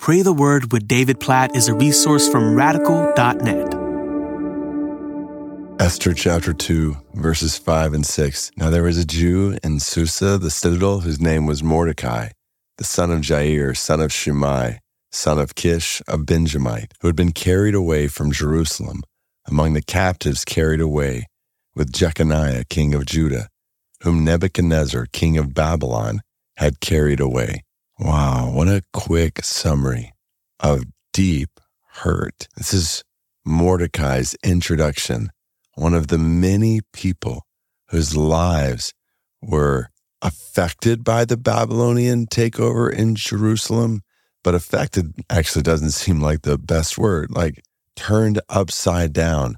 Pray the Word with David Platt is a resource from radical.net. Esther chapter 2, verses 5 and 6. Now there was a Jew in Susa, the citadel, whose name was Mordecai, the son of Jair, son of Shimei, son of Kish, a Benjamite, who had been carried away from Jerusalem, among the captives carried away with Jeconiah, king of Judah, whom Nebuchadnezzar, king of Babylon, had carried away. Wow, what a quick summary of deep hurt. This is Mordecai's introduction, one of the many people whose lives were affected by the Babylonian takeover in Jerusalem, but affected actually doesn't seem like the best word, like turned upside down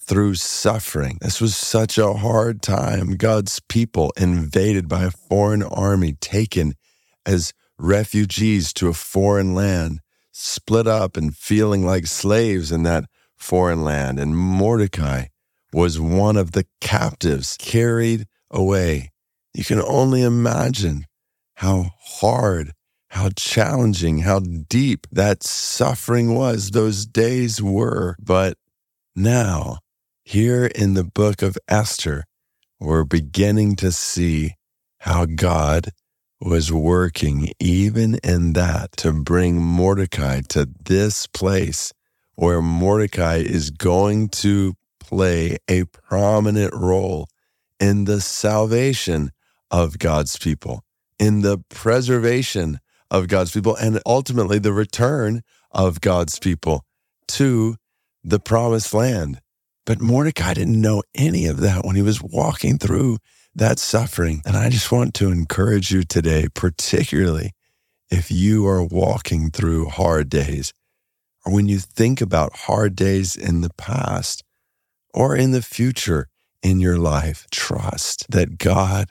through suffering. This was such a hard time. God's people invaded by a foreign army, taken as refugees to a foreign land, split up and feeling like slaves in that foreign land. And Mordecai was one of the captives carried away. You can only imagine how hard, how challenging, how deep that suffering was, those days were. But now, here in the book of Esther, we're beginning to see how God was working even in that to bring Mordecai to this place where Mordecai is going to play a prominent role in the salvation of God's people, in the preservation of God's people, and ultimately the return of God's people to the promised land. But Mordecai didn't know any of that when he was walking through that suffering. And I just want to encourage you today, particularly if you are walking through hard days, or when you think about hard days in the past or in the future in your life, trust that God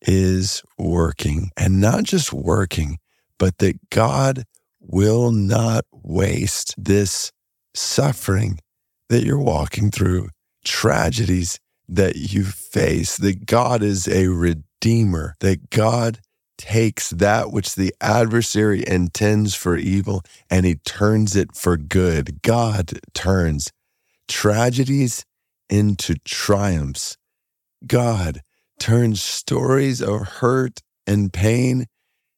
is working and not just working, but that God will not waste this suffering that you're walking through, tragedies that you face, that God is a redeemer, that God takes that which the adversary intends for evil and he turns it for good. God turns tragedies into triumphs. God turns stories of hurt and pain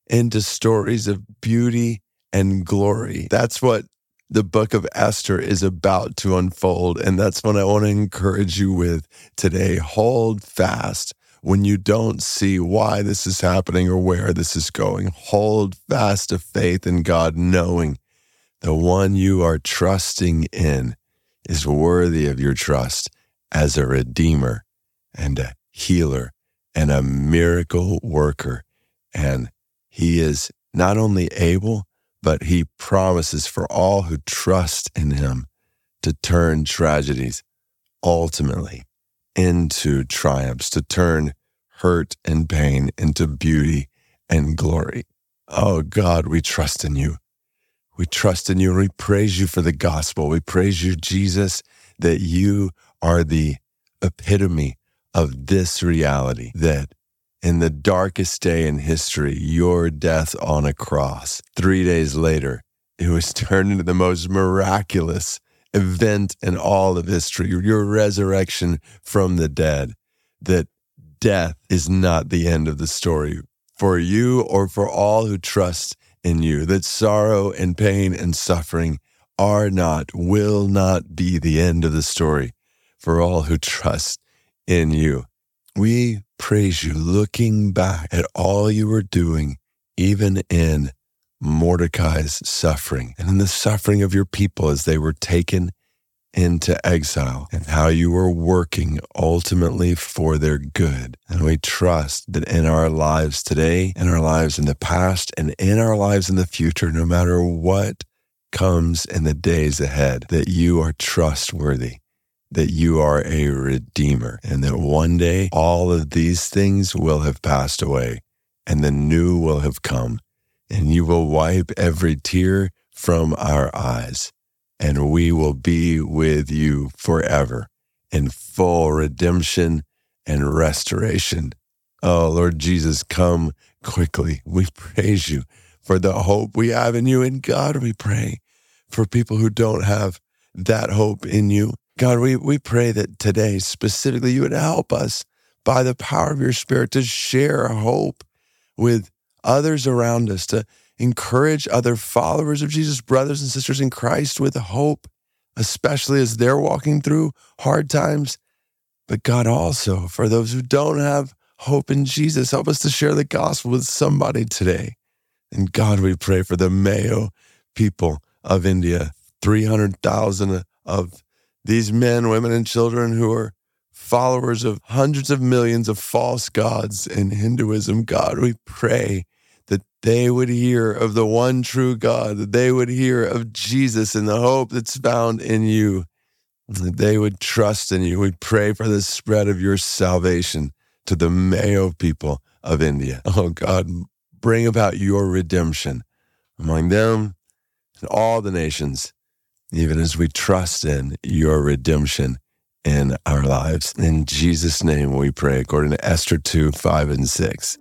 into stories of beauty and glory. That's what the book of Esther is about to unfold. And that's what I want to encourage you with today. Hold fast when you don't see why this is happening or where this is going. Hold fast to faith in God, knowing the one you are trusting in is worthy of your trust as a redeemer and a healer and a miracle worker. And he is not only able, but he promises for all who trust in him to turn tragedies ultimately into triumphs, to turn hurt and pain into beauty and glory. Oh God, we trust in you. We trust in you we praise you for the gospel. We praise you, Jesus, that you are the epitome of this reality that in the darkest day in history, your death on a cross. Three days later, it was turned into the most miraculous event in all of history, your resurrection from the dead, that death is not the end of the story for you or for all who trust in you, that sorrow and pain and suffering are not, will not be the end of the story for all who trust in you. We praise you, looking back at all you were doing, even in Mordecai's suffering and in the suffering of your people as they were taken into exile, and how you were working ultimately for their good. And we trust that in our lives today, in our lives in the past, and in our lives in the future, no matter what comes in the days ahead, that you are trustworthy that you are a redeemer and that one day all of these things will have passed away and the new will have come and you will wipe every tear from our eyes and we will be with you forever in full redemption and restoration. Oh, Lord Jesus, come quickly. We praise you for the hope we have in you. And God, we pray for people who don't have that hope in you. God, we, we pray that today specifically you would help us by the power of your spirit to share hope with others around us, to encourage other followers of Jesus, brothers and sisters in Christ with hope, especially as they're walking through hard times. But God, also for those who don't have hope in Jesus, help us to share the gospel with somebody today. And God, we pray for the Mayo people of India, 300,000 of these men, women, and children who are followers of hundreds of millions of false gods in Hinduism. God, we pray that they would hear of the one true God, that they would hear of Jesus and the hope that's found in you, that they would trust in you. We pray for the spread of your salvation to the Mayo people of India. Oh God, bring about your redemption among them and all the nations, even as we trust in your redemption in our lives. In Jesus' name we pray, according to Esther 2 5 and 6.